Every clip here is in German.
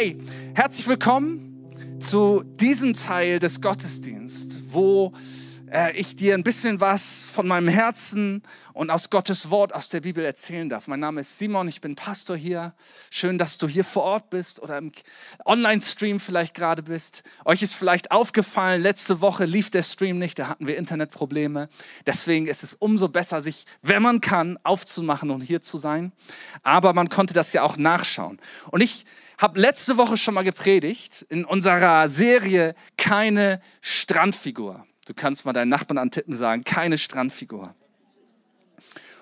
Hey, herzlich willkommen zu diesem Teil des Gottesdiensts, wo äh, ich dir ein bisschen was von meinem Herzen und aus Gottes Wort, aus der Bibel erzählen darf. Mein Name ist Simon, ich bin Pastor hier. Schön, dass du hier vor Ort bist oder im Online-Stream vielleicht gerade bist. Euch ist vielleicht aufgefallen, letzte Woche lief der Stream nicht, da hatten wir Internetprobleme. Deswegen ist es umso besser, sich, wenn man kann, aufzumachen und hier zu sein. Aber man konnte das ja auch nachschauen. Und ich habe letzte Woche schon mal gepredigt in unserer Serie Keine Strandfigur. Du kannst mal deinen Nachbarn antippen sagen, keine Strandfigur.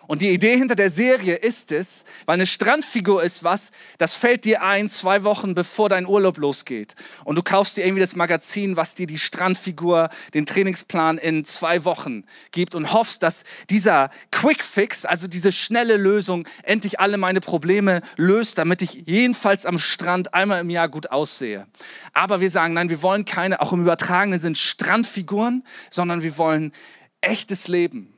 Und die Idee hinter der Serie ist es, weil eine Strandfigur ist was, das fällt dir ein zwei Wochen bevor dein Urlaub losgeht. Und du kaufst dir irgendwie das Magazin, was dir die Strandfigur, den Trainingsplan in zwei Wochen gibt und hoffst, dass dieser Quick Fix, also diese schnelle Lösung, endlich alle meine Probleme löst, damit ich jedenfalls am Strand einmal im Jahr gut aussehe. Aber wir sagen, nein, wir wollen keine, auch im übertragenen Sinn, Strandfiguren, sondern wir wollen echtes Leben.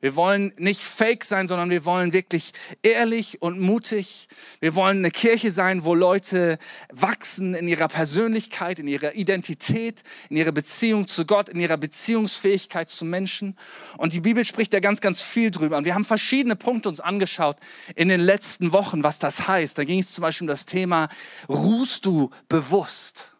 Wir wollen nicht fake sein, sondern wir wollen wirklich ehrlich und mutig. Wir wollen eine Kirche sein, wo Leute wachsen in ihrer Persönlichkeit, in ihrer Identität, in ihrer Beziehung zu Gott, in ihrer Beziehungsfähigkeit zu Menschen. Und die Bibel spricht da ganz, ganz viel drüber. Und wir haben verschiedene Punkte uns angeschaut in den letzten Wochen, was das heißt. Da ging es zum Beispiel um das Thema, ruhst du bewusst?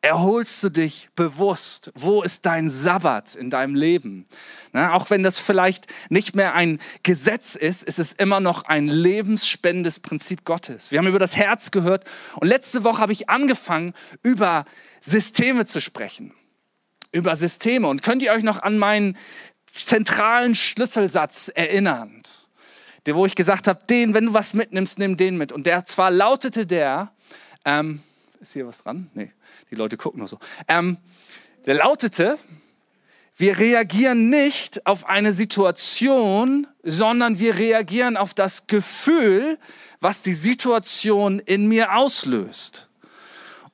Erholst du dich bewusst? Wo ist dein Sabbat in deinem Leben? Na, auch wenn das vielleicht nicht mehr ein Gesetz ist, ist es immer noch ein lebensspendendes Prinzip Gottes. Wir haben über das Herz gehört und letzte Woche habe ich angefangen, über Systeme zu sprechen. Über Systeme. Und könnt ihr euch noch an meinen zentralen Schlüsselsatz erinnern? Wo ich gesagt habe, den, wenn du was mitnimmst, nimm den mit. Und der zwar lautete der, ähm, ist hier was dran? Nee, die Leute gucken nur so. Ähm, der lautete, wir reagieren nicht auf eine Situation, sondern wir reagieren auf das Gefühl, was die Situation in mir auslöst.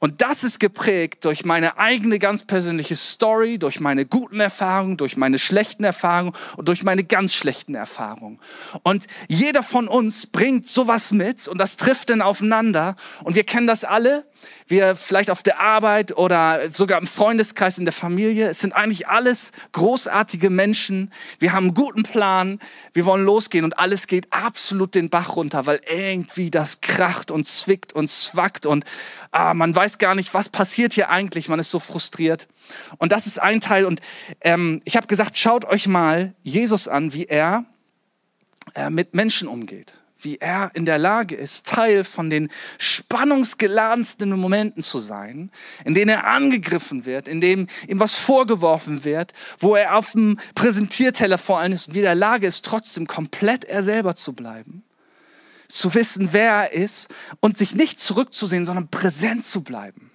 Und das ist geprägt durch meine eigene ganz persönliche Story, durch meine guten Erfahrungen, durch meine schlechten Erfahrungen und durch meine ganz schlechten Erfahrungen. Und jeder von uns bringt sowas mit und das trifft dann aufeinander. Und wir kennen das alle wir vielleicht auf der Arbeit oder sogar im Freundeskreis in der Familie. Es sind eigentlich alles großartige Menschen. Wir haben einen guten Plan. Wir wollen losgehen und alles geht absolut den Bach runter, weil irgendwie das kracht und zwickt und zwackt und ah, man weiß gar nicht, was passiert hier eigentlich. Man ist so frustriert. Und das ist ein Teil. Und ähm, ich habe gesagt, schaut euch mal Jesus an, wie er äh, mit Menschen umgeht wie er in der Lage ist, Teil von den spannungsgeladensten Momenten zu sein, in denen er angegriffen wird, in dem ihm was vorgeworfen wird, wo er auf dem Präsentierteller vor allem ist und wie in der Lage ist, trotzdem komplett er selber zu bleiben, zu wissen, wer er ist und sich nicht zurückzusehen, sondern präsent zu bleiben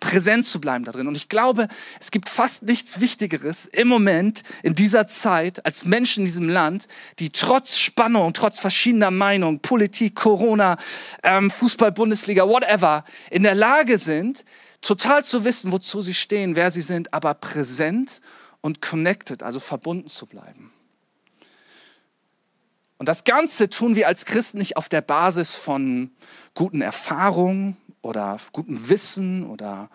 präsent zu bleiben da drin. Und ich glaube, es gibt fast nichts Wichtigeres im Moment, in dieser Zeit, als Menschen in diesem Land, die trotz Spannung, trotz verschiedener Meinungen, Politik, Corona, ähm, Fußball, Bundesliga, whatever, in der Lage sind, total zu wissen, wozu sie stehen, wer sie sind, aber präsent und connected, also verbunden zu bleiben. Und das Ganze tun wir als Christen nicht auf der Basis von guten Erfahrungen, oder gutem Wissen oder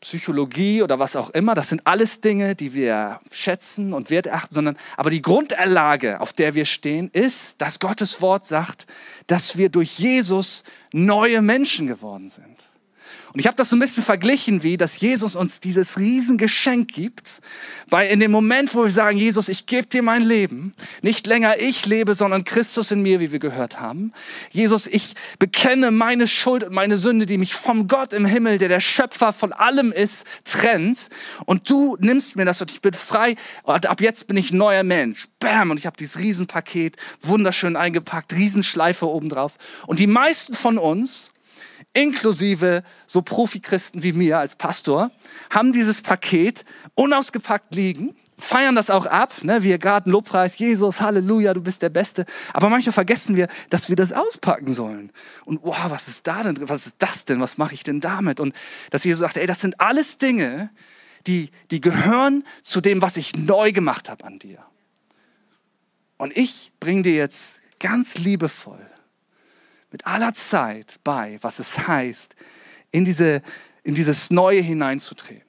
Psychologie oder was auch immer. Das sind alles Dinge, die wir schätzen und wertachten, sondern aber die Grunderlage, auf der wir stehen, ist, dass Gottes Wort sagt, dass wir durch Jesus neue Menschen geworden sind. Und ich habe das so ein bisschen verglichen, wie dass Jesus uns dieses Riesengeschenk gibt, weil in dem Moment, wo wir sagen, Jesus, ich gebe dir mein Leben, nicht länger ich lebe, sondern Christus in mir, wie wir gehört haben. Jesus, ich bekenne meine Schuld und meine Sünde, die mich vom Gott im Himmel, der der Schöpfer von allem ist, trennt. Und du nimmst mir das und ich bin frei. Und ab jetzt bin ich neuer Mensch. Bam! Und ich habe dieses Riesenpaket wunderschön eingepackt, Riesenschleife obendrauf. Und die meisten von uns, inklusive so Profi-Christen wie mir als Pastor, haben dieses Paket unausgepackt liegen, feiern das auch ab, ne? wir gerade Lobpreis, Jesus, Halleluja, du bist der Beste. Aber manchmal vergessen wir, dass wir das auspacken sollen. Und wow, was ist da denn drin? Was ist das denn? Was mache ich denn damit? Und dass Jesus sagt, ey, das sind alles Dinge, die, die gehören zu dem, was ich neu gemacht habe an dir. Und ich bringe dir jetzt ganz liebevoll mit aller Zeit bei, was es heißt, in, diese, in dieses Neue hineinzutreten.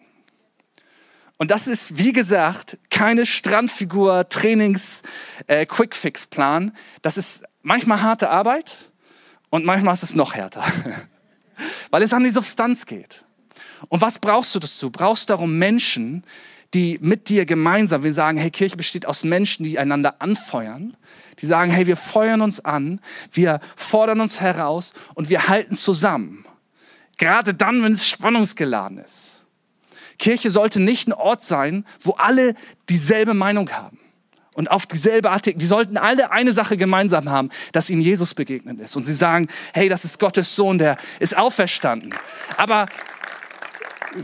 Und das ist, wie gesagt, keine Strandfigur, Trainings, äh, Quick-Fix-Plan. Das ist manchmal harte Arbeit und manchmal ist es noch härter, weil es an die Substanz geht. Und was brauchst du dazu? Du brauchst darum Menschen, die mit dir gemeinsam, wir sagen, hey, Kirche besteht aus Menschen, die einander anfeuern, die sagen, hey, wir feuern uns an, wir fordern uns heraus und wir halten zusammen. Gerade dann, wenn es spannungsgeladen ist. Kirche sollte nicht ein Ort sein, wo alle dieselbe Meinung haben und auf dieselbe Art, die sollten alle eine Sache gemeinsam haben, dass ihnen Jesus begegnet ist. Und sie sagen, hey, das ist Gottes Sohn, der ist auferstanden. Aber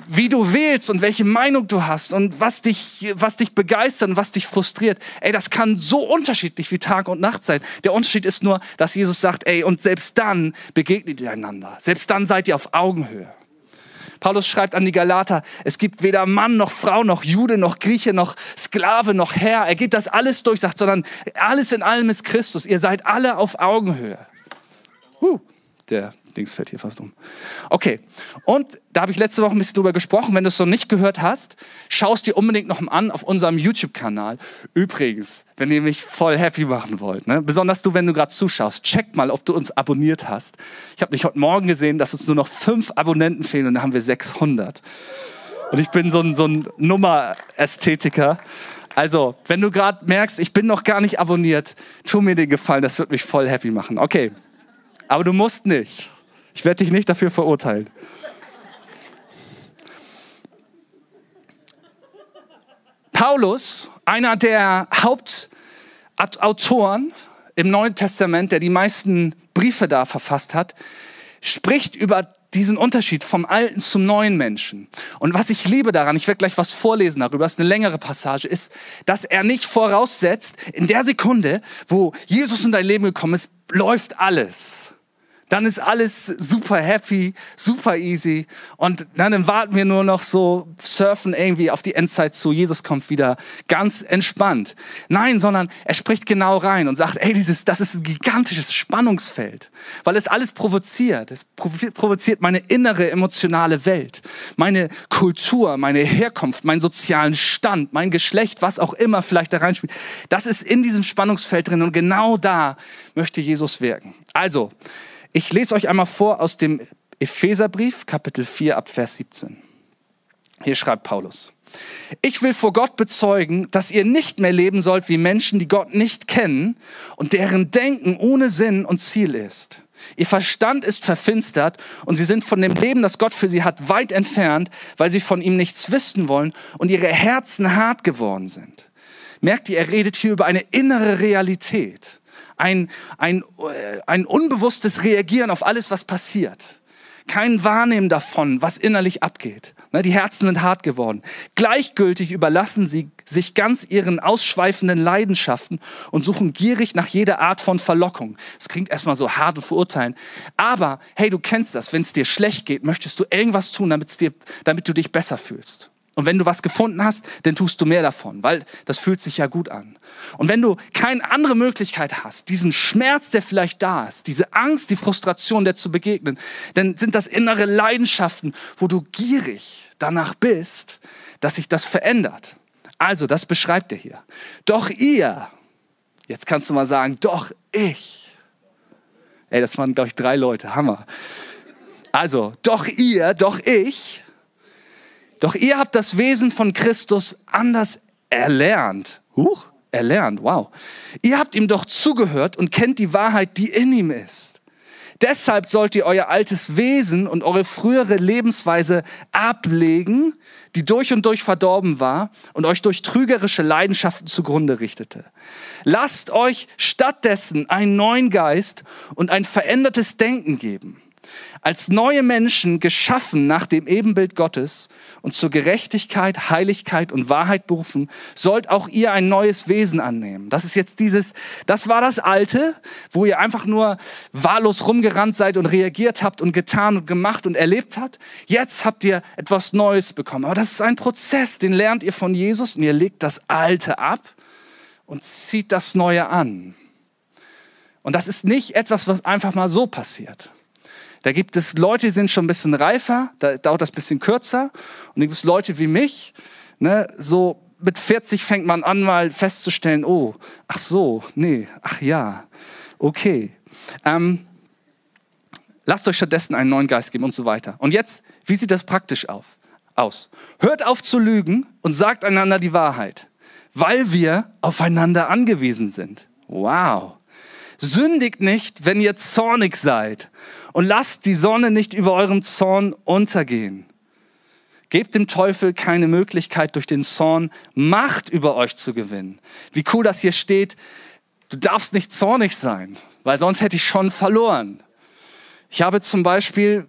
wie du wählst und welche Meinung du hast und was dich, was dich begeistert und was dich frustriert, ey, das kann so unterschiedlich wie Tag und Nacht sein. Der Unterschied ist nur, dass Jesus sagt, ey, und selbst dann begegnet ihr einander. Selbst dann seid ihr auf Augenhöhe. Paulus schreibt an die Galater, es gibt weder Mann noch Frau noch Jude noch Grieche noch Sklave noch Herr. Er geht das alles durch, sagt, sondern alles in allem ist Christus. Ihr seid alle auf Augenhöhe. Huh, der Dings fällt hier fast um. Okay, und da habe ich letzte Woche ein bisschen drüber gesprochen. Wenn du es noch nicht gehört hast, schau es dir unbedingt noch mal an auf unserem YouTube-Kanal. Übrigens, wenn ihr mich voll happy machen wollt, ne? besonders du, wenn du gerade zuschaust, check mal, ob du uns abonniert hast. Ich habe dich heute Morgen gesehen, dass uns nur noch fünf Abonnenten fehlen und dann haben wir 600. Und ich bin so ein, so ein Nummer-Ästhetiker. Also, wenn du gerade merkst, ich bin noch gar nicht abonniert, tu mir den Gefallen, das wird mich voll happy machen. Okay, aber du musst nicht. Ich werde dich nicht dafür verurteilen. Paulus, einer der Hauptautoren im Neuen Testament, der die meisten Briefe da verfasst hat, spricht über diesen Unterschied vom alten zum neuen Menschen. Und was ich liebe daran, ich werde gleich was vorlesen darüber, ist eine längere Passage, ist, dass er nicht voraussetzt, in der Sekunde, wo Jesus in dein Leben gekommen ist, läuft alles dann ist alles super happy, super easy und dann warten wir nur noch so, surfen irgendwie auf die Endzeit zu, Jesus kommt wieder, ganz entspannt. Nein, sondern er spricht genau rein und sagt, ey, dieses, das ist ein gigantisches Spannungsfeld, weil es alles provoziert. Es provoziert meine innere emotionale Welt, meine Kultur, meine Herkunft, meinen sozialen Stand, mein Geschlecht, was auch immer vielleicht da reinspielt. Das ist in diesem Spannungsfeld drin und genau da möchte Jesus wirken. Also, ich lese euch einmal vor aus dem Epheserbrief, Kapitel 4, ab Vers 17. Hier schreibt Paulus. Ich will vor Gott bezeugen, dass ihr nicht mehr leben sollt wie Menschen, die Gott nicht kennen und deren Denken ohne Sinn und Ziel ist. Ihr Verstand ist verfinstert und sie sind von dem Leben, das Gott für sie hat, weit entfernt, weil sie von ihm nichts wissen wollen und ihre Herzen hart geworden sind. Merkt ihr, er redet hier über eine innere Realität ein, ein, ein unbewusstes Reagieren auf alles, was passiert. Kein Wahrnehmen davon, was innerlich abgeht. Ne, die Herzen sind hart geworden. Gleichgültig überlassen sie sich ganz ihren ausschweifenden Leidenschaften und suchen gierig nach jeder Art von Verlockung. Das klingt erstmal so hart und verurteilen. Aber hey, du kennst das. Wenn es dir schlecht geht, möchtest du irgendwas tun, dir, damit du dich besser fühlst. Und wenn du was gefunden hast, dann tust du mehr davon, weil das fühlt sich ja gut an. Und wenn du keine andere Möglichkeit hast, diesen Schmerz, der vielleicht da ist, diese Angst, die Frustration, der zu begegnen, dann sind das innere Leidenschaften, wo du gierig danach bist, dass sich das verändert. Also, das beschreibt er hier. Doch ihr, jetzt kannst du mal sagen, doch ich. Ey, das waren, glaube ich, drei Leute, Hammer. Also, doch ihr, doch ich doch ihr habt das Wesen von Christus anders erlernt. Huch, erlernt, wow. Ihr habt ihm doch zugehört und kennt die Wahrheit, die in ihm ist. Deshalb sollt ihr euer altes Wesen und eure frühere Lebensweise ablegen, die durch und durch verdorben war und euch durch trügerische Leidenschaften zugrunde richtete. Lasst euch stattdessen einen neuen Geist und ein verändertes Denken geben als neue Menschen geschaffen nach dem Ebenbild Gottes und zur Gerechtigkeit, Heiligkeit und Wahrheit berufen, sollt auch ihr ein neues Wesen annehmen. Das ist jetzt dieses, das war das Alte, wo ihr einfach nur wahllos rumgerannt seid und reagiert habt und getan und gemacht und erlebt habt. Jetzt habt ihr etwas Neues bekommen. Aber das ist ein Prozess, den lernt ihr von Jesus und ihr legt das Alte ab und zieht das Neue an. Und das ist nicht etwas, was einfach mal so passiert. Da gibt es Leute, die sind schon ein bisschen reifer, da dauert das ein bisschen kürzer. Und da gibt es Leute wie mich, ne, so mit 40 fängt man an, mal festzustellen, oh, ach so, nee, ach ja, okay. Ähm, lasst euch stattdessen einen neuen Geist geben und so weiter. Und jetzt, wie sieht das praktisch auf, aus? Hört auf zu lügen und sagt einander die Wahrheit, weil wir aufeinander angewiesen sind. Wow. Sündigt nicht, wenn ihr zornig seid und lasst die Sonne nicht über eurem Zorn untergehen. Gebt dem Teufel keine Möglichkeit, durch den Zorn Macht über euch zu gewinnen. Wie cool das hier steht, du darfst nicht zornig sein, weil sonst hätte ich schon verloren. Ich habe zum Beispiel,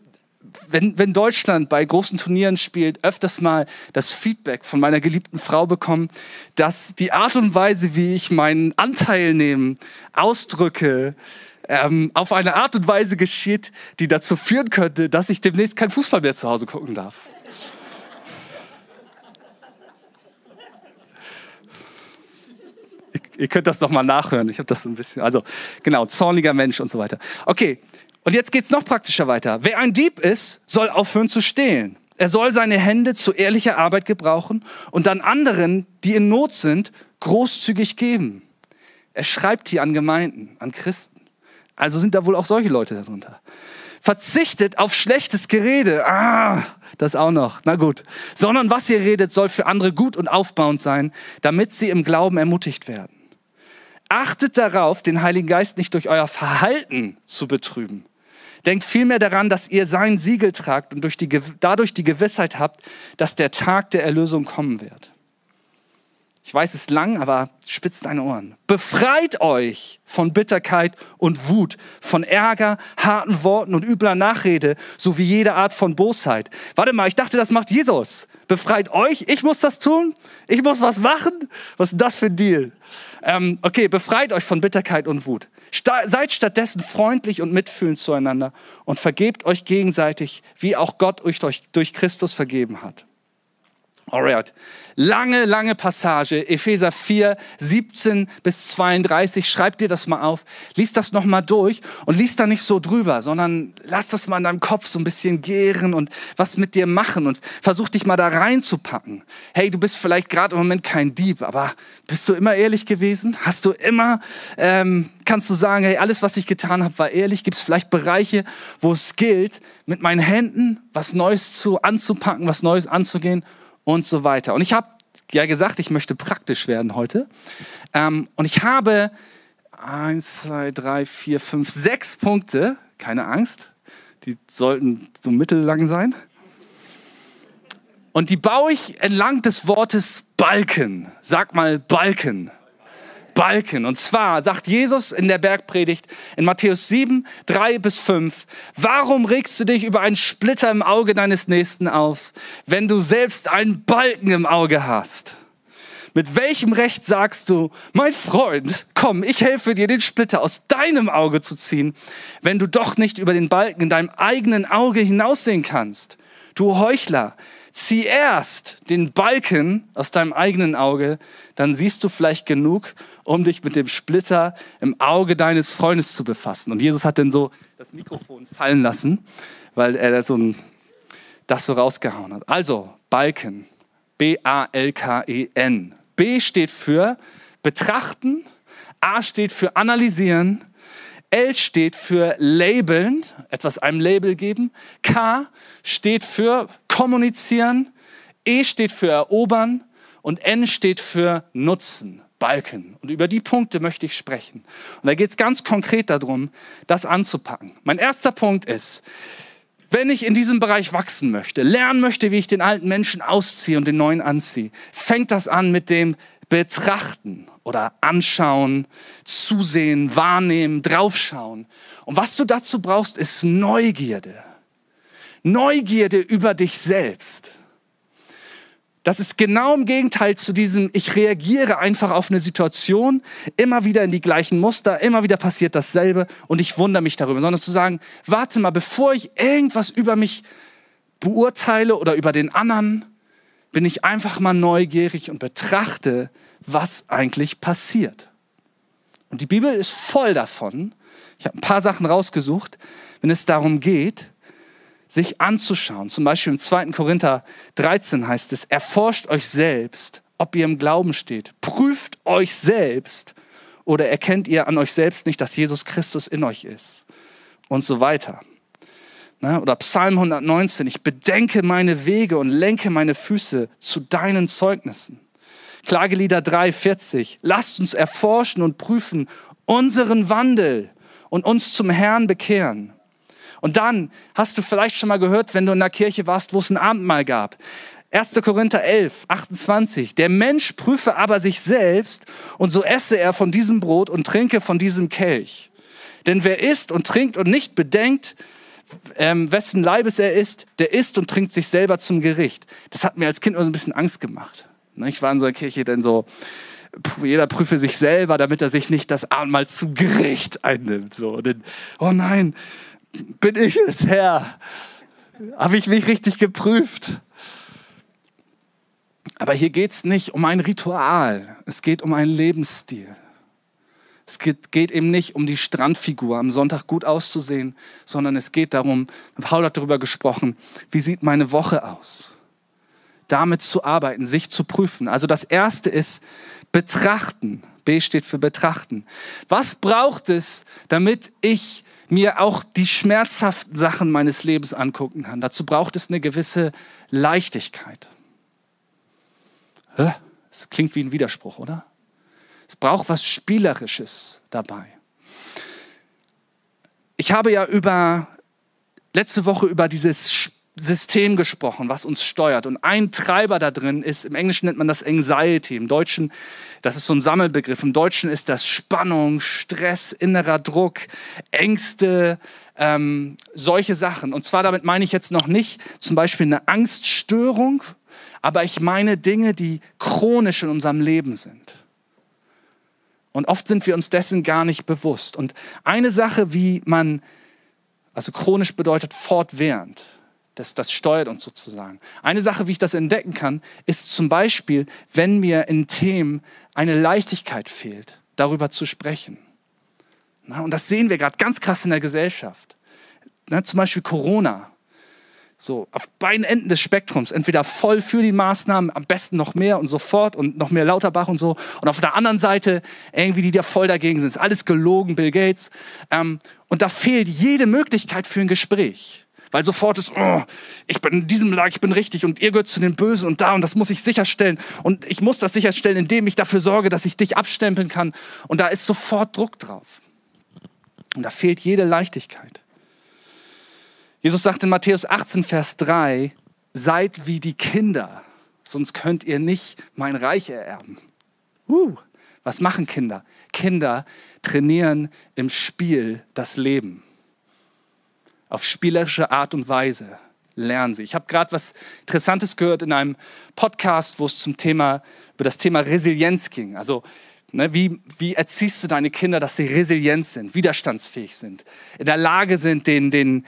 wenn, wenn Deutschland bei großen Turnieren spielt, öfters mal das Feedback von meiner geliebten Frau bekommen, dass die Art und Weise, wie ich meinen Anteil nehmen, ausdrücke, ähm, auf eine Art und Weise geschieht, die dazu führen könnte, dass ich demnächst kein Fußball mehr zu Hause gucken darf. ihr, könnt das noch mal nachhören. Ich habe das ein bisschen, also genau, zorniger Mensch und so weiter. Okay, und jetzt geht's noch praktischer weiter. Wer ein Dieb ist, soll aufhören zu stehlen. Er soll seine Hände zu ehrlicher Arbeit gebrauchen und dann anderen, die in Not sind, großzügig geben. Er schreibt hier an Gemeinden, an Christen. Also sind da wohl auch solche Leute darunter. Verzichtet auf schlechtes Gerede. Ah, das auch noch. Na gut. Sondern was ihr redet, soll für andere gut und aufbauend sein, damit sie im Glauben ermutigt werden. Achtet darauf, den Heiligen Geist nicht durch euer Verhalten zu betrüben. Denkt vielmehr daran, dass ihr sein Siegel tragt und durch die, dadurch die Gewissheit habt, dass der Tag der Erlösung kommen wird. Ich weiß, es ist lang, aber spitzt deine Ohren. Befreit euch von Bitterkeit und Wut, von Ärger, harten Worten und übler Nachrede, sowie jede Art von Bosheit. Warte mal, ich dachte, das macht Jesus. Befreit euch? Ich muss das tun? Ich muss was machen? Was ist das für ein Deal? Ähm, okay, befreit euch von Bitterkeit und Wut. Sta seid stattdessen freundlich und mitfühlend zueinander und vergebt euch gegenseitig, wie auch Gott euch durch, durch Christus vergeben hat. Alright. Lange, lange Passage, Epheser 4, 17 bis 32. Schreib dir das mal auf, lies das nochmal durch und lies da nicht so drüber, sondern lass das mal in deinem Kopf so ein bisschen gären und was mit dir machen und versuch dich mal da reinzupacken. Hey, du bist vielleicht gerade im Moment kein Dieb, aber bist du immer ehrlich gewesen? Hast du immer, ähm, kannst du sagen, hey, alles, was ich getan habe, war ehrlich? Gibt es vielleicht Bereiche, wo es gilt, mit meinen Händen was Neues zu anzupacken, was Neues anzugehen? Und so weiter. Und ich habe ja gesagt, ich möchte praktisch werden heute. Ähm, und ich habe eins, zwei, drei, vier, fünf, sechs Punkte. Keine Angst, die sollten so mittellang sein. Und die baue ich entlang des Wortes Balken. Sag mal Balken. Balken. Und zwar sagt Jesus in der Bergpredigt in Matthäus 7, 3 bis 5, warum regst du dich über einen Splitter im Auge deines Nächsten auf, wenn du selbst einen Balken im Auge hast? Mit welchem Recht sagst du, mein Freund, komm, ich helfe dir, den Splitter aus deinem Auge zu ziehen, wenn du doch nicht über den Balken in deinem eigenen Auge hinaussehen kannst? Du Heuchler, zieh erst den Balken aus deinem eigenen Auge, dann siehst du vielleicht genug, um dich mit dem Splitter im Auge deines Freundes zu befassen. Und Jesus hat dann so das Mikrofon fallen lassen, weil er so ein, das so rausgehauen hat. Also, Balken, B-A-L-K-E-N. B steht für betrachten, A steht für analysieren, L steht für labeln, etwas einem Label geben. K steht für kommunizieren. E steht für erobern. Und N steht für nutzen, Balken. Und über die Punkte möchte ich sprechen. Und da geht es ganz konkret darum, das anzupacken. Mein erster Punkt ist, wenn ich in diesem Bereich wachsen möchte, lernen möchte, wie ich den alten Menschen ausziehe und den neuen anziehe, fängt das an mit dem betrachten oder anschauen, zusehen, wahrnehmen, draufschauen. Und was du dazu brauchst, ist Neugierde. Neugierde über dich selbst. Das ist genau im Gegenteil zu diesem, ich reagiere einfach auf eine Situation, immer wieder in die gleichen Muster, immer wieder passiert dasselbe und ich wundere mich darüber, sondern zu sagen, warte mal, bevor ich irgendwas über mich beurteile oder über den anderen, bin ich einfach mal neugierig und betrachte, was eigentlich passiert. Und die Bibel ist voll davon, Ich habe ein paar Sachen rausgesucht, wenn es darum geht, sich anzuschauen. Zum Beispiel im 2. Korinther 13 heißt es, erforscht euch selbst, ob ihr im Glauben steht. Prüft euch selbst oder erkennt ihr an euch selbst nicht, dass Jesus Christus in euch ist. Und so weiter. Ne? Oder Psalm 119, ich bedenke meine Wege und lenke meine Füße zu deinen Zeugnissen. Klagelieder 3,40, lasst uns erforschen und prüfen unseren Wandel und uns zum Herrn bekehren. Und dann hast du vielleicht schon mal gehört, wenn du in der Kirche warst, wo es ein Abendmahl gab. 1. Korinther 11, 28. Der Mensch prüfe aber sich selbst und so esse er von diesem Brot und trinke von diesem Kelch. Denn wer isst und trinkt und nicht bedenkt, ähm, wessen Leibes er ist, der isst und trinkt sich selber zum Gericht. Das hat mir als Kind immer so ein bisschen Angst gemacht. Ne, ich war in so einer Kirche dann so, jeder prüfe sich selber, damit er sich nicht das Abendmahl zum Gericht einnimmt. So, dann, oh nein, bin ich es, Herr? Habe ich mich richtig geprüft? Aber hier geht es nicht um ein Ritual, es geht um einen Lebensstil. Es geht, geht, eben nicht um die Strandfigur, am Sonntag gut auszusehen, sondern es geht darum, Paul hat darüber gesprochen, wie sieht meine Woche aus? Damit zu arbeiten, sich zu prüfen. Also das Erste ist betrachten. B steht für betrachten. Was braucht es, damit ich mir auch die schmerzhaften Sachen meines Lebens angucken kann? Dazu braucht es eine gewisse Leichtigkeit. Es klingt wie ein Widerspruch, oder? Es braucht was Spielerisches dabei. Ich habe ja über letzte Woche über dieses System gesprochen, was uns steuert. Und ein Treiber da drin ist, im Englischen nennt man das Anxiety, im Deutschen, das ist so ein Sammelbegriff, im Deutschen ist das Spannung, Stress, innerer Druck, Ängste, ähm, solche Sachen. Und zwar damit meine ich jetzt noch nicht zum Beispiel eine Angststörung, aber ich meine Dinge, die chronisch in unserem Leben sind. Und oft sind wir uns dessen gar nicht bewusst. Und eine Sache, wie man, also chronisch bedeutet fortwährend, das, das steuert uns sozusagen. Eine Sache, wie ich das entdecken kann, ist zum Beispiel, wenn mir in Themen eine Leichtigkeit fehlt, darüber zu sprechen. Na, und das sehen wir gerade ganz krass in der Gesellschaft. Na, zum Beispiel Corona. So, auf beiden Enden des Spektrums, entweder voll für die Maßnahmen, am besten noch mehr und sofort und noch mehr Lauterbach und so. Und auf der anderen Seite irgendwie, die da voll dagegen sind. Ist alles gelogen, Bill Gates. Ähm, und da fehlt jede Möglichkeit für ein Gespräch weil sofort ist, oh, ich bin in diesem Lag, ich bin richtig und ihr gehört zu den Bösen und da und das muss ich sicherstellen und ich muss das sicherstellen, indem ich dafür sorge, dass ich dich abstempeln kann und da ist sofort Druck drauf. Und da fehlt jede Leichtigkeit. Jesus sagt in Matthäus 18, Vers 3, seid wie die Kinder, sonst könnt ihr nicht mein Reich ererben. Uh, was machen Kinder? Kinder trainieren im Spiel das Leben auf spielerische Art und Weise lernen sie. Ich habe gerade was Interessantes gehört in einem Podcast, wo es zum Thema, über das Thema Resilienz ging. Also ne, wie, wie erziehst du deine Kinder, dass sie resilient sind, widerstandsfähig sind, in der Lage sind, den, den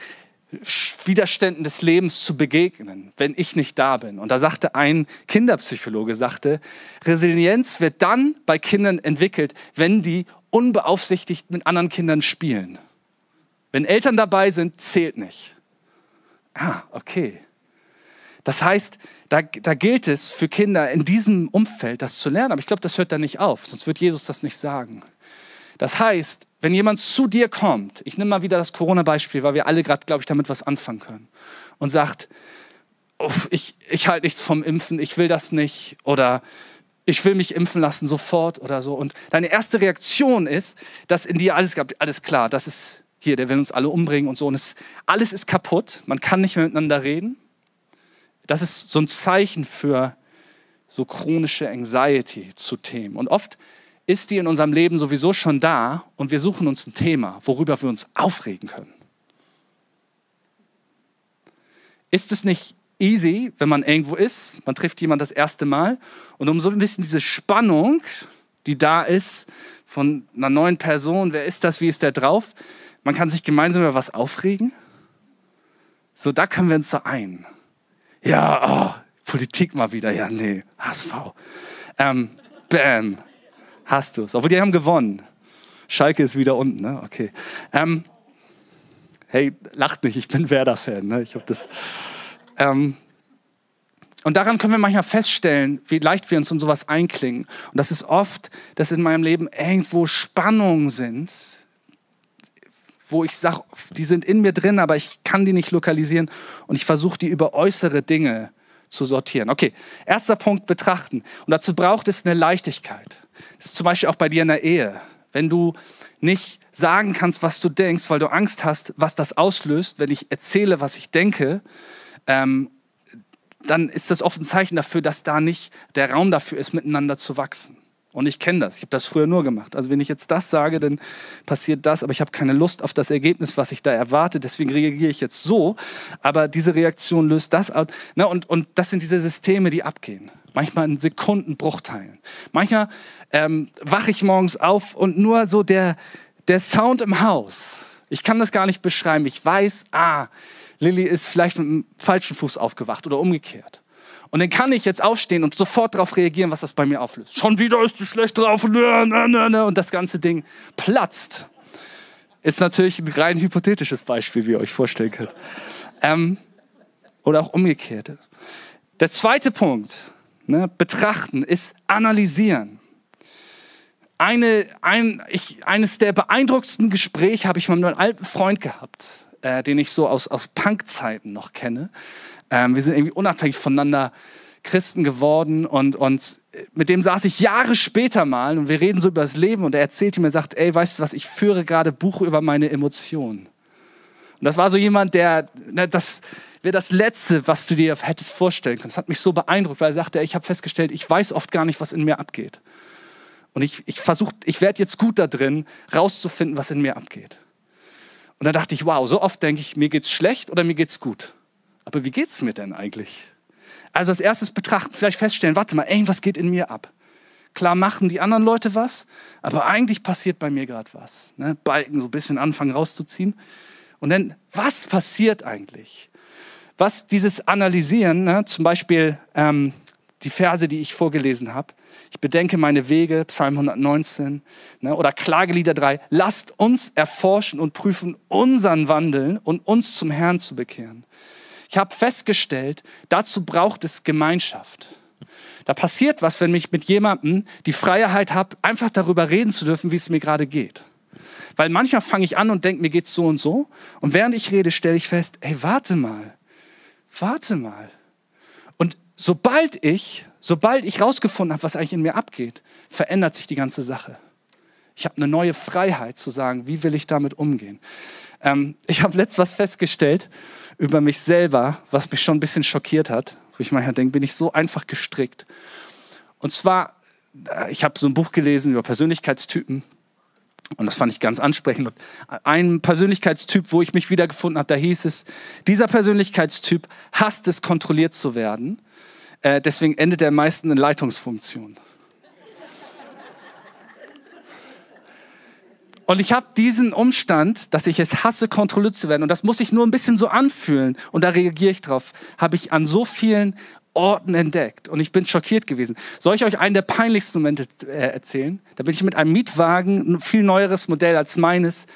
Widerständen des Lebens zu begegnen, wenn ich nicht da bin. Und da sagte ein Kinderpsychologe, sagte, Resilienz wird dann bei Kindern entwickelt, wenn die unbeaufsichtigt mit anderen Kindern spielen. Wenn Eltern dabei sind, zählt nicht. Ah, okay. Das heißt, da, da gilt es für Kinder in diesem Umfeld das zu lernen. Aber ich glaube, das hört da nicht auf, sonst wird Jesus das nicht sagen. Das heißt, wenn jemand zu dir kommt, ich nehme mal wieder das Corona-Beispiel, weil wir alle gerade, glaube ich, damit was anfangen können, und sagt, ich, ich halte nichts vom Impfen, ich will das nicht oder ich will mich impfen lassen sofort oder so. Und deine erste Reaktion ist, dass in dir alles gab, alles klar, das ist hier, der will uns alle umbringen und so. Und es, alles ist kaputt, man kann nicht mehr miteinander reden. Das ist so ein Zeichen für so chronische Anxiety zu Themen. Und oft ist die in unserem Leben sowieso schon da und wir suchen uns ein Thema, worüber wir uns aufregen können. Ist es nicht easy, wenn man irgendwo ist, man trifft jemanden das erste Mal und um so ein bisschen diese Spannung, die da ist, von einer neuen Person, wer ist das, wie ist der drauf, man kann sich gemeinsam über was aufregen. So, da können wir uns so ein. Ja, oh, Politik mal wieder. Ja, nee, HSV. Ähm, bam, hast du es. Obwohl die haben gewonnen. Schalke ist wieder unten, ne? Okay. Ähm, hey, lacht nicht, ich bin Werder-Fan. Ne? Ich habe das. Ähm, und daran können wir manchmal feststellen, wie leicht wir uns in sowas einklingen. Und das ist oft, dass in meinem Leben irgendwo Spannungen sind, wo ich sage, die sind in mir drin, aber ich kann die nicht lokalisieren und ich versuche die über äußere Dinge zu sortieren. Okay, erster Punkt betrachten. Und dazu braucht es eine Leichtigkeit. Das ist zum Beispiel auch bei dir in der Ehe. Wenn du nicht sagen kannst, was du denkst, weil du Angst hast, was das auslöst, wenn ich erzähle, was ich denke, ähm, dann ist das oft ein Zeichen dafür, dass da nicht der Raum dafür ist, miteinander zu wachsen. Und ich kenne das. Ich habe das früher nur gemacht. Also wenn ich jetzt das sage, dann passiert das, aber ich habe keine Lust auf das Ergebnis, was ich da erwarte. Deswegen reagiere ich jetzt so. Aber diese Reaktion löst das aus. Ne? Und, und das sind diese Systeme, die abgehen. Manchmal in Sekundenbruchteilen. Manchmal ähm, wache ich morgens auf und nur so der, der Sound im Haus. Ich kann das gar nicht beschreiben. Ich weiß, ah, Lilly ist vielleicht mit dem falschen Fuß aufgewacht oder umgekehrt. Und dann kann ich jetzt aufstehen und sofort darauf reagieren, was das bei mir auflöst. Schon wieder ist die schlecht drauf und, das ganze Ding platzt. Ist natürlich ein rein hypothetisches Beispiel, wie ihr euch vorstellen könnt. Ähm, oder auch umgekehrt. Der zweite Punkt, ne, betrachten, ist analysieren. Eine, ein, ich, eines der beeindruckendsten Gespräche habe ich mit meinem alten Freund gehabt äh, den ich so aus, aus Punk-Zeiten noch kenne. Ähm, wir sind irgendwie unabhängig voneinander Christen geworden und, und mit dem saß ich Jahre später mal und wir reden so über das Leben und er erzählte mir, sagt, ey, weißt du was, ich führe gerade Buch über meine Emotionen. Und das war so jemand, der, ne, das wäre das Letzte, was du dir hättest vorstellen können. Das hat mich so beeindruckt, weil er sagte, ich habe festgestellt, ich weiß oft gar nicht, was in mir abgeht. Und ich, ich versuche, ich werde jetzt gut da drin, rauszufinden, was in mir abgeht. Und dann dachte ich, wow, so oft denke ich, mir geht's schlecht oder mir geht's gut. Aber wie geht's mir denn eigentlich? Also als erstes betrachten, vielleicht feststellen, warte mal, ey, was geht in mir ab? Klar machen die anderen Leute was, aber eigentlich passiert bei mir gerade was. Ne? Balken so ein bisschen anfangen rauszuziehen. Und dann, was passiert eigentlich? Was dieses Analysieren, ne? zum Beispiel ähm, die Verse, die ich vorgelesen habe, ich bedenke meine Wege, Psalm 119, ne, oder Klagelieder 3. Lasst uns erforschen und prüfen unseren Wandeln und uns zum Herrn zu bekehren. Ich habe festgestellt, dazu braucht es Gemeinschaft. Da passiert was, wenn ich mit jemandem die Freiheit habe, einfach darüber reden zu dürfen, wie es mir gerade geht. Weil manchmal fange ich an und denke, mir geht's so und so. Und während ich rede, stelle ich fest, ey, warte mal, warte mal. Und sobald ich Sobald ich rausgefunden habe, was eigentlich in mir abgeht, verändert sich die ganze Sache. Ich habe eine neue Freiheit zu sagen, wie will ich damit umgehen. Ähm, ich habe letztens was festgestellt über mich selber, was mich schon ein bisschen schockiert hat, wo ich manchmal denke, bin ich so einfach gestrickt. Und zwar, äh, ich habe so ein Buch gelesen über Persönlichkeitstypen und das fand ich ganz ansprechend. Und ein Persönlichkeitstyp, wo ich mich wiedergefunden habe, da hieß es, dieser Persönlichkeitstyp hasst es, kontrolliert zu werden äh, deswegen endet er meistens in Leitungsfunktion. Und ich habe diesen Umstand, dass ich es hasse, kontrolliert zu werden, und das muss ich nur ein bisschen so anfühlen, und da reagiere ich drauf, habe ich an so vielen Orten entdeckt. Und ich bin schockiert gewesen. Soll ich euch einen der peinlichsten Momente äh, erzählen? Da bin ich mit einem Mietwagen, ein viel neueres Modell als meines,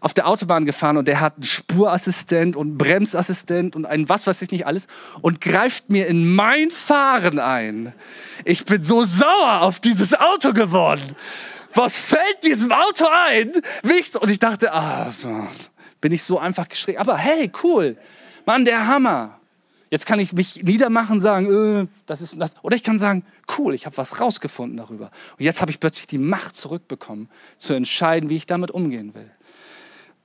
auf der Autobahn gefahren und der hat einen Spurassistent und einen Bremsassistent und ein was weiß ich nicht alles und greift mir in mein Fahren ein. Ich bin so sauer auf dieses Auto geworden. Was fällt diesem Auto ein? Und ich dachte, ah, bin ich so einfach geschreckt. Aber hey, cool. Mann, der Hammer. Jetzt kann ich mich niedermachen und sagen, äh, das ist das. Oder ich kann sagen, cool, ich habe was rausgefunden darüber. Und jetzt habe ich plötzlich die Macht zurückbekommen, zu entscheiden, wie ich damit umgehen will.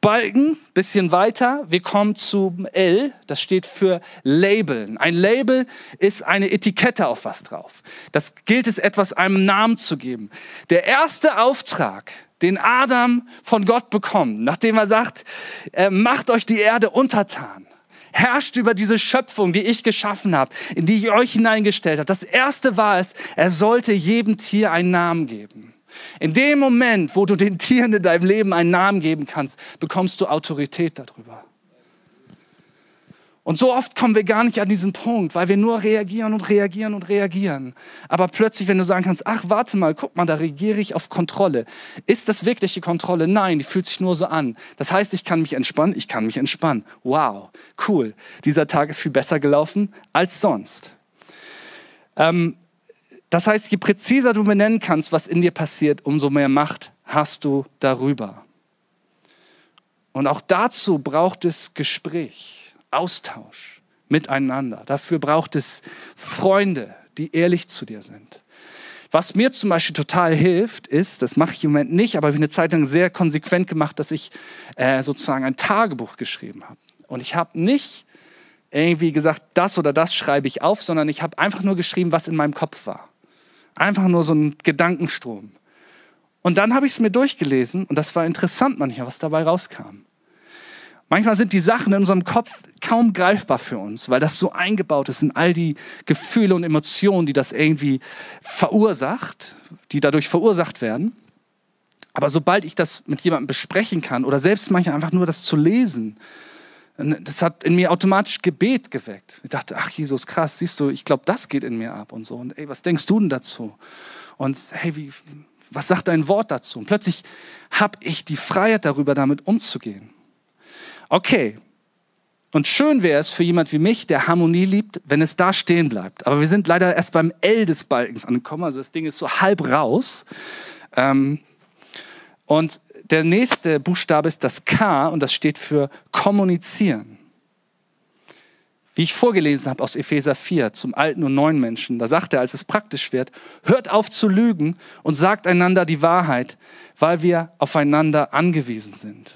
Balken, bisschen weiter, wir kommen zum L, das steht für Labeln. Ein Label ist eine Etikette auf was drauf. Das gilt es etwas einem Namen zu geben. Der erste Auftrag, den Adam von Gott bekommt, nachdem er sagt, äh, macht euch die Erde untertan, herrscht über diese Schöpfung, die ich geschaffen habe, in die ich euch hineingestellt habe. Das erste war es, er sollte jedem Tier einen Namen geben. In dem Moment, wo du den Tieren in deinem Leben einen Namen geben kannst, bekommst du Autorität darüber. Und so oft kommen wir gar nicht an diesen Punkt, weil wir nur reagieren und reagieren und reagieren. Aber plötzlich, wenn du sagen kannst, ach, warte mal, guck mal, da reagiere ich auf Kontrolle. Ist das wirklich die Kontrolle? Nein, die fühlt sich nur so an. Das heißt, ich kann mich entspannen, ich kann mich entspannen. Wow, cool. Dieser Tag ist viel besser gelaufen als sonst. Ähm, das heißt, je präziser du benennen kannst, was in dir passiert, umso mehr Macht hast du darüber. Und auch dazu braucht es Gespräch. Austausch miteinander. Dafür braucht es Freunde, die ehrlich zu dir sind. Was mir zum Beispiel total hilft, ist, das mache ich im Moment nicht, aber ich eine Zeit lang sehr konsequent gemacht, dass ich äh, sozusagen ein Tagebuch geschrieben habe. Und ich habe nicht irgendwie gesagt, das oder das schreibe ich auf, sondern ich habe einfach nur geschrieben, was in meinem Kopf war. Einfach nur so ein Gedankenstrom. Und dann habe ich es mir durchgelesen und das war interessant manchmal, was dabei rauskam. Manchmal sind die Sachen in unserem Kopf kaum greifbar für uns, weil das so eingebaut ist in all die Gefühle und Emotionen, die das irgendwie verursacht, die dadurch verursacht werden. Aber sobald ich das mit jemandem besprechen kann oder selbst manchmal einfach nur das zu lesen, das hat in mir automatisch Gebet geweckt. Ich dachte, ach Jesus, krass, siehst du, ich glaube, das geht in mir ab und so. Und ey, was denkst du denn dazu? Und hey, wie, was sagt dein Wort dazu? Und plötzlich habe ich die Freiheit darüber, damit umzugehen. Okay. Und schön wäre es für jemand wie mich, der Harmonie liebt, wenn es da stehen bleibt. Aber wir sind leider erst beim L des Balkens angekommen. Also das Ding ist so halb raus. Ähm, und der nächste Buchstabe ist das K und das steht für kommunizieren. Wie ich vorgelesen habe aus Epheser 4 zum alten und neuen Menschen, da sagt er, als es praktisch wird, hört auf zu lügen und sagt einander die Wahrheit, weil wir aufeinander angewiesen sind.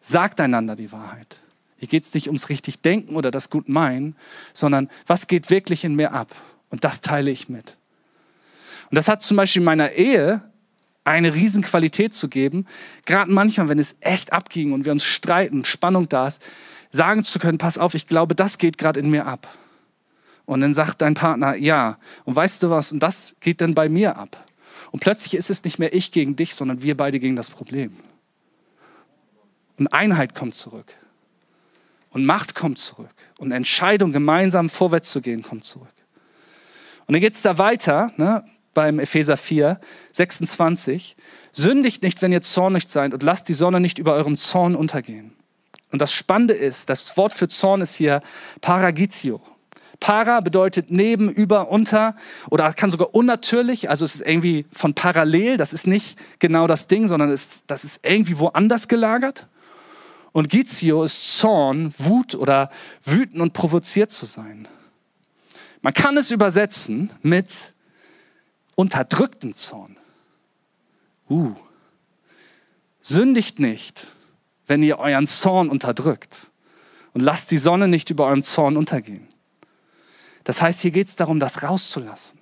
Sagt einander die Wahrheit. Hier geht es nicht ums richtig Denken oder das gut meinen, sondern was geht wirklich in mir ab? Und das teile ich mit. Und das hat zum Beispiel in meiner Ehe eine Riesenqualität zu geben, gerade manchmal, wenn es echt abging und wir uns streiten, Spannung da ist, sagen zu können, pass auf, ich glaube, das geht gerade in mir ab. Und dann sagt dein Partner, ja. Und weißt du was? Und das geht dann bei mir ab. Und plötzlich ist es nicht mehr ich gegen dich, sondern wir beide gegen das Problem. Und Einheit kommt zurück. Und Macht kommt zurück. Und Entscheidung, gemeinsam vorwärts zu gehen, kommt zurück. Und dann geht es da weiter, ne, beim Epheser 4, 26. Sündigt nicht, wenn ihr zornig seid und lasst die Sonne nicht über eurem Zorn untergehen. Und das Spannende ist, das Wort für Zorn ist hier Paragizio. Para bedeutet neben, über, unter oder kann sogar unnatürlich, also es ist irgendwie von parallel, das ist nicht genau das Ding, sondern es, das ist irgendwie woanders gelagert. Und Gizio ist Zorn, Wut oder wütend und provoziert zu sein. Man kann es übersetzen mit unterdrücktem Zorn. Uh. Sündigt nicht, wenn ihr euren Zorn unterdrückt. Und lasst die Sonne nicht über eurem Zorn untergehen. Das heißt, hier geht es darum, das rauszulassen.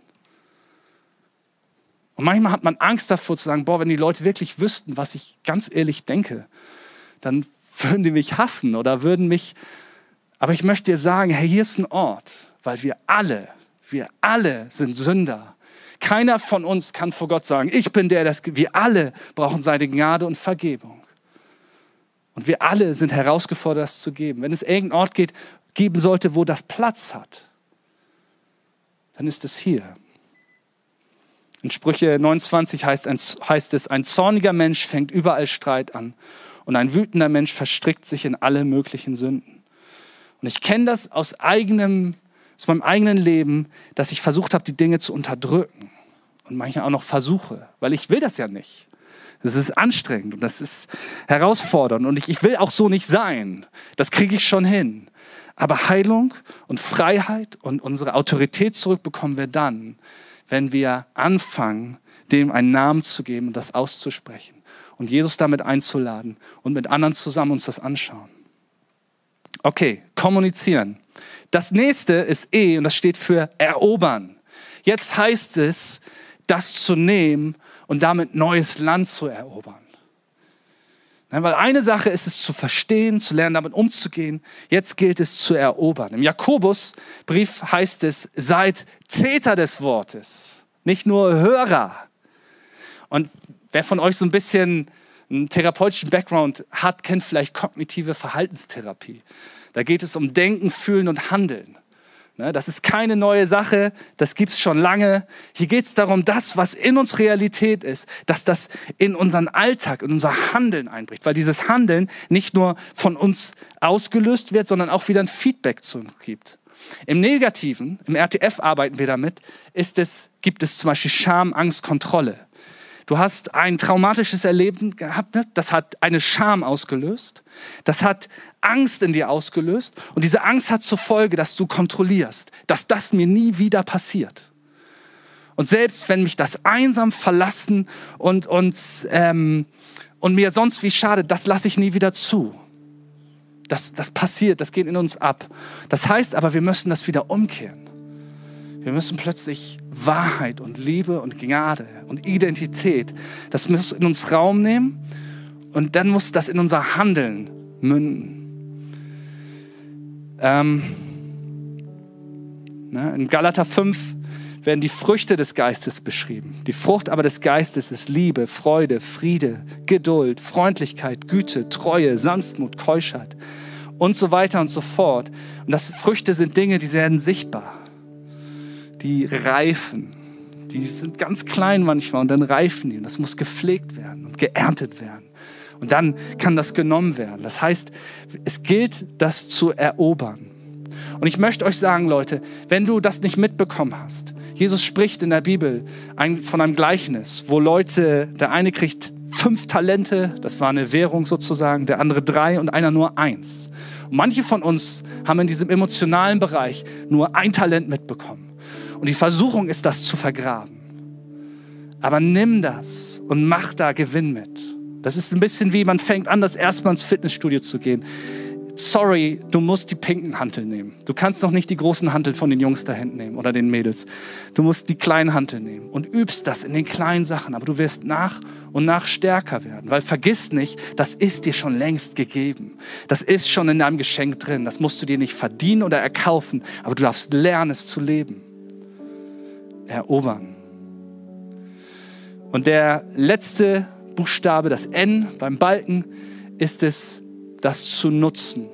Und manchmal hat man Angst davor zu sagen, boah, wenn die Leute wirklich wüssten, was ich ganz ehrlich denke, dann würden die mich hassen oder würden mich. Aber ich möchte dir sagen, hey, hier ist ein Ort, weil wir alle, wir alle sind Sünder. Keiner von uns kann vor Gott sagen, ich bin der, das, wir alle brauchen seine Gnade und Vergebung. Und wir alle sind herausgefordert, das zu geben. Wenn es irgendeinen Ort geht, geben sollte, wo das Platz hat, dann ist es hier. In Sprüche 29 heißt, heißt es, ein zorniger Mensch fängt überall Streit an und ein wütender Mensch verstrickt sich in alle möglichen Sünden. Und ich kenne das aus, eigenem, aus meinem eigenen Leben, dass ich versucht habe, die Dinge zu unterdrücken. Und manchmal auch noch versuche, weil ich will das ja nicht. Das ist anstrengend und das ist herausfordernd und ich, ich will auch so nicht sein. Das kriege ich schon hin. Aber Heilung und Freiheit und unsere Autorität zurückbekommen wir dann, wenn wir anfangen, dem einen Namen zu geben und das auszusprechen und Jesus damit einzuladen und mit anderen zusammen uns das anschauen. Okay, kommunizieren. Das nächste ist E und das steht für erobern. Jetzt heißt es, das zu nehmen und damit neues Land zu erobern. Weil eine Sache ist es zu verstehen, zu lernen, damit umzugehen. Jetzt gilt es zu erobern. Im Jakobusbrief heißt es, seid Täter des Wortes, nicht nur Hörer. Und Wer von euch so ein bisschen einen therapeutischen Background hat, kennt vielleicht kognitive Verhaltenstherapie. Da geht es um Denken, Fühlen und Handeln. Ne, das ist keine neue Sache, das gibt es schon lange. Hier geht es darum, das, was in uns Realität ist, dass das in unseren Alltag, in unser Handeln einbricht, weil dieses Handeln nicht nur von uns ausgelöst wird, sondern auch wieder ein Feedback zu uns gibt. Im Negativen, im RTF arbeiten wir damit, es, gibt es zum Beispiel Scham, Angst, Kontrolle. Du hast ein traumatisches Erleben gehabt, ne? das hat eine Scham ausgelöst, das hat Angst in dir ausgelöst und diese Angst hat zur Folge, dass du kontrollierst, dass das mir nie wieder passiert. Und selbst wenn mich das einsam verlassen und, und, ähm, und mir sonst wie schade, das lasse ich nie wieder zu. Das, das passiert, das geht in uns ab. Das heißt aber, wir müssen das wieder umkehren. Wir müssen plötzlich Wahrheit und Liebe und Gnade und Identität, das muss in uns Raum nehmen und dann muss das in unser Handeln münden. Ähm, ne, in Galater 5 werden die Früchte des Geistes beschrieben. Die Frucht aber des Geistes ist Liebe, Freude, Friede, Geduld, Freundlichkeit, Güte, Treue, Sanftmut, Keuschheit und so weiter und so fort. Und das Früchte sind Dinge, die werden sichtbar die reifen. Die sind ganz klein manchmal und dann reifen die. Und das muss gepflegt werden und geerntet werden. Und dann kann das genommen werden. Das heißt, es gilt, das zu erobern. Und ich möchte euch sagen, Leute, wenn du das nicht mitbekommen hast, Jesus spricht in der Bibel von einem Gleichnis, wo Leute, der eine kriegt fünf Talente, das war eine Währung sozusagen, der andere drei und einer nur eins. Und manche von uns haben in diesem emotionalen Bereich nur ein Talent mitbekommen. Und die Versuchung ist, das zu vergraben. Aber nimm das und mach da Gewinn mit. Das ist ein bisschen wie, man fängt an, das erstmal ins Fitnessstudio zu gehen. Sorry, du musst die pinken Hantel nehmen. Du kannst noch nicht die großen Hantel von den Jungs da hinten nehmen oder den Mädels. Du musst die kleinen Hantel nehmen und übst das in den kleinen Sachen. Aber du wirst nach und nach stärker werden. Weil vergiss nicht, das ist dir schon längst gegeben. Das ist schon in deinem Geschenk drin. Das musst du dir nicht verdienen oder erkaufen. Aber du darfst lernen, es zu leben erobern. Und der letzte Buchstabe, das N beim Balken, ist es, das zu nutzen.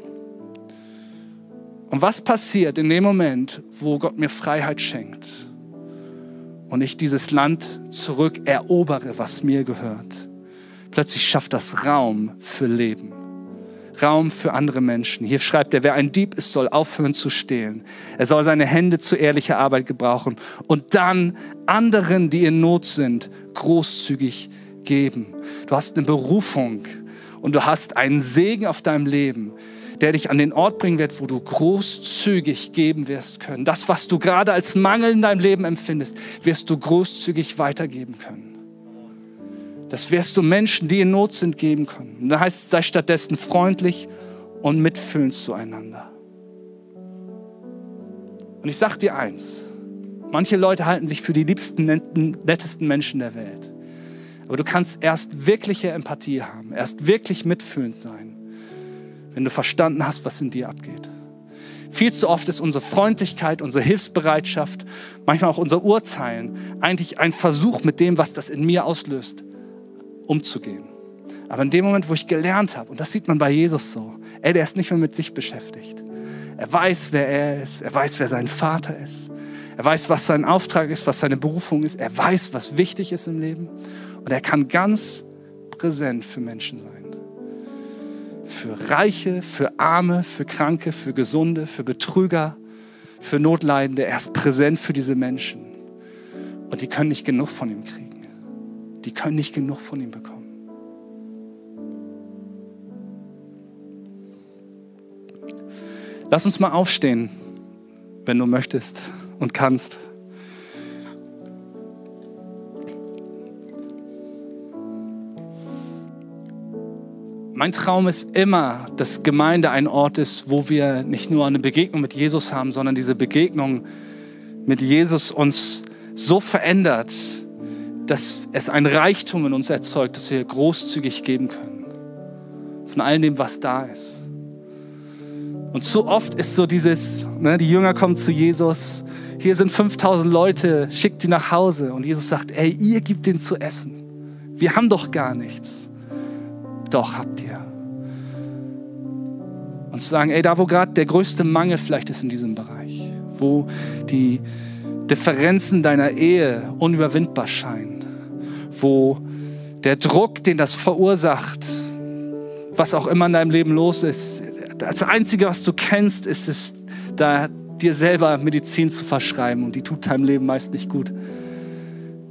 Und was passiert in dem Moment, wo Gott mir Freiheit schenkt und ich dieses Land zurück erobere, was mir gehört? Plötzlich schafft das Raum für Leben. Raum für andere Menschen. Hier schreibt er, wer ein Dieb ist, soll aufhören zu stehlen. Er soll seine Hände zu ehrlicher Arbeit gebrauchen und dann anderen, die in Not sind, großzügig geben. Du hast eine Berufung und du hast einen Segen auf deinem Leben, der dich an den Ort bringen wird, wo du großzügig geben wirst können. Das, was du gerade als Mangel in deinem Leben empfindest, wirst du großzügig weitergeben können. Das wirst du Menschen, die in Not sind, geben können. Und dann heißt es, sei stattdessen freundlich und mitfühlend zueinander. Und ich sage dir eins, manche Leute halten sich für die liebsten, nettesten Menschen der Welt. Aber du kannst erst wirkliche Empathie haben, erst wirklich mitfühlend sein, wenn du verstanden hast, was in dir abgeht. Viel zu oft ist unsere Freundlichkeit, unsere Hilfsbereitschaft, manchmal auch unser Urteilen eigentlich ein Versuch mit dem, was das in mir auslöst, umzugehen. Aber in dem Moment, wo ich gelernt habe, und das sieht man bei Jesus so, ey, der ist nicht mehr mit sich beschäftigt. Er weiß, wer er ist. Er weiß, wer sein Vater ist. Er weiß, was sein Auftrag ist, was seine Berufung ist. Er weiß, was wichtig ist im Leben. Und er kann ganz präsent für Menschen sein. Für Reiche, für Arme, für Kranke, für Gesunde, für Betrüger, für Notleidende. Er ist präsent für diese Menschen. Und die können nicht genug von ihm kriegen die können nicht genug von ihm bekommen. Lass uns mal aufstehen, wenn du möchtest und kannst. Mein Traum ist immer, dass Gemeinde ein Ort ist, wo wir nicht nur eine Begegnung mit Jesus haben, sondern diese Begegnung mit Jesus uns so verändert, dass es ein Reichtum in uns erzeugt, dass wir großzügig geben können. Von all dem, was da ist. Und so oft ist so dieses, ne, die Jünger kommen zu Jesus, hier sind 5000 Leute, schickt die nach Hause. Und Jesus sagt, ey, ihr gebt denen zu essen. Wir haben doch gar nichts. Doch habt ihr. Und zu sagen, ey, da wo gerade der größte Mangel vielleicht ist in diesem Bereich, wo die Differenzen deiner Ehe unüberwindbar scheinen, wo der Druck, den das verursacht, was auch immer in deinem Leben los ist, das Einzige, was du kennst, ist es, da dir selber Medizin zu verschreiben und die tut deinem Leben meist nicht gut.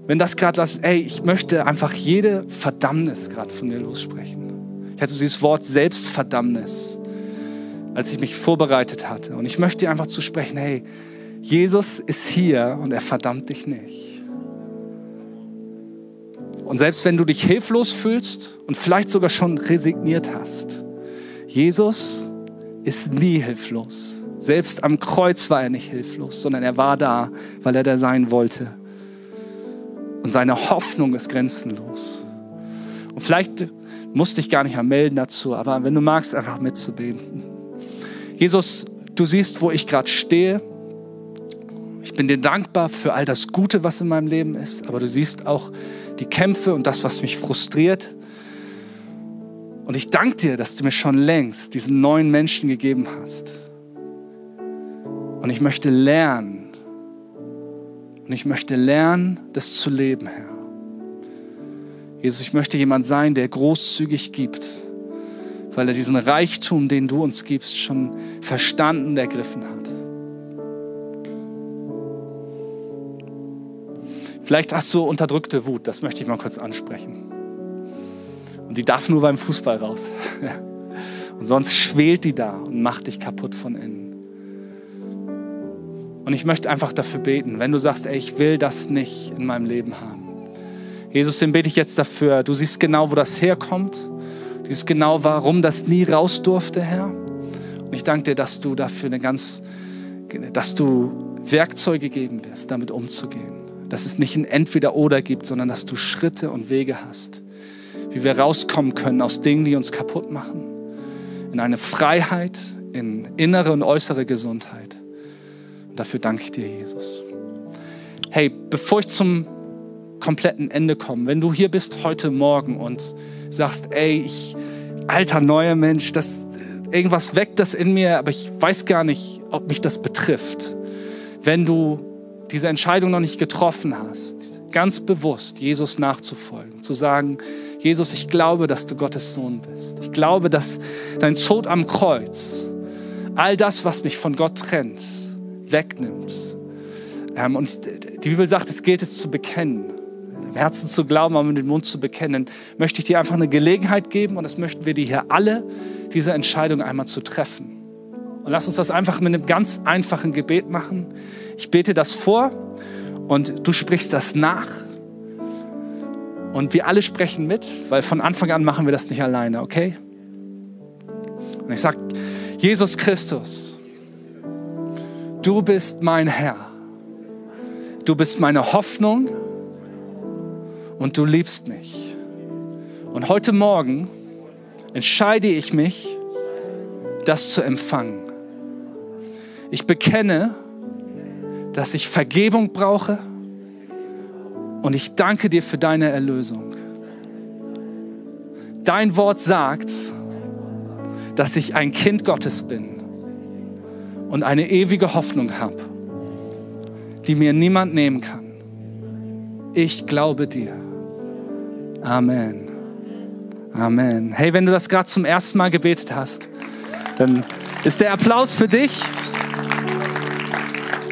Wenn das gerade das, ey, ich möchte einfach jede Verdammnis gerade von dir lossprechen. Ich hatte dieses Wort Selbstverdammnis, als ich mich vorbereitet hatte. Und ich möchte dir einfach zu sprechen, hey, Jesus ist hier und er verdammt dich nicht. Und selbst wenn du dich hilflos fühlst und vielleicht sogar schon resigniert hast, Jesus ist nie hilflos. Selbst am Kreuz war er nicht hilflos, sondern er war da, weil er da sein wollte. Und seine Hoffnung ist grenzenlos. Und vielleicht musste ich gar nicht mehr melden dazu, aber wenn du magst, einfach mitzubeten. Jesus, du siehst, wo ich gerade stehe. Ich bin dir dankbar für all das Gute, was in meinem Leben ist, aber du siehst auch die Kämpfe und das, was mich frustriert. Und ich danke dir, dass du mir schon längst diesen neuen Menschen gegeben hast. Und ich möchte lernen. Und ich möchte lernen, das zu leben, Herr. Jesus, ich möchte jemand sein, der großzügig gibt, weil er diesen Reichtum, den du uns gibst, schon verstanden ergriffen hat. Vielleicht hast du unterdrückte Wut, das möchte ich mal kurz ansprechen. Und die darf nur beim Fußball raus. Und sonst schwelt die da und macht dich kaputt von innen. Und ich möchte einfach dafür beten, wenn du sagst, ey, ich will das nicht in meinem Leben haben. Jesus, den bete ich jetzt dafür. Du siehst genau, wo das herkommt. Du siehst genau, warum das nie raus durfte, Herr. Und ich danke dir, dass du dafür eine ganz, dass du Werkzeuge geben wirst, damit umzugehen. Dass es nicht ein Entweder-Oder gibt, sondern dass du Schritte und Wege hast, wie wir rauskommen können aus Dingen, die uns kaputt machen, in eine Freiheit, in innere und äußere Gesundheit. Und dafür danke ich dir, Jesus. Hey, bevor ich zum kompletten Ende komme, wenn du hier bist heute Morgen und sagst, ey, ich, alter neuer Mensch, das, irgendwas weckt das in mir, aber ich weiß gar nicht, ob mich das betrifft. Wenn du diese Entscheidung noch nicht getroffen hast, ganz bewusst Jesus nachzufolgen, zu sagen, Jesus, ich glaube, dass du Gottes Sohn bist. Ich glaube, dass dein Tod am Kreuz all das, was mich von Gott trennt, wegnimmt. Ähm, und die Bibel sagt, es gilt es zu bekennen. Im Herzen zu glauben, aber mit dem Mund zu bekennen, möchte ich dir einfach eine Gelegenheit geben und das möchten wir dir hier alle, diese Entscheidung einmal zu treffen. Und lass uns das einfach mit einem ganz einfachen Gebet machen. Ich bete das vor und du sprichst das nach. Und wir alle sprechen mit, weil von Anfang an machen wir das nicht alleine, okay? Und ich sage, Jesus Christus, du bist mein Herr. Du bist meine Hoffnung und du liebst mich. Und heute Morgen entscheide ich mich, das zu empfangen. Ich bekenne, dass ich Vergebung brauche und ich danke dir für deine Erlösung. Dein Wort sagt, dass ich ein Kind Gottes bin und eine ewige Hoffnung habe, die mir niemand nehmen kann. Ich glaube dir. Amen. Amen. Hey, wenn du das gerade zum ersten Mal gebetet hast, dann ist der Applaus für dich.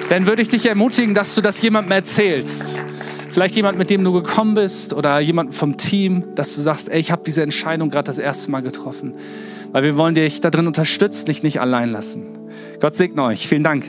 Dann würde ich dich ermutigen, dass du das jemandem erzählst. Vielleicht jemand, mit dem du gekommen bist oder jemand vom Team, dass du sagst, ey, ich habe diese Entscheidung gerade das erste Mal getroffen. Weil wir wollen dich da drin unterstützen, dich nicht allein lassen. Gott segne euch. Vielen Dank.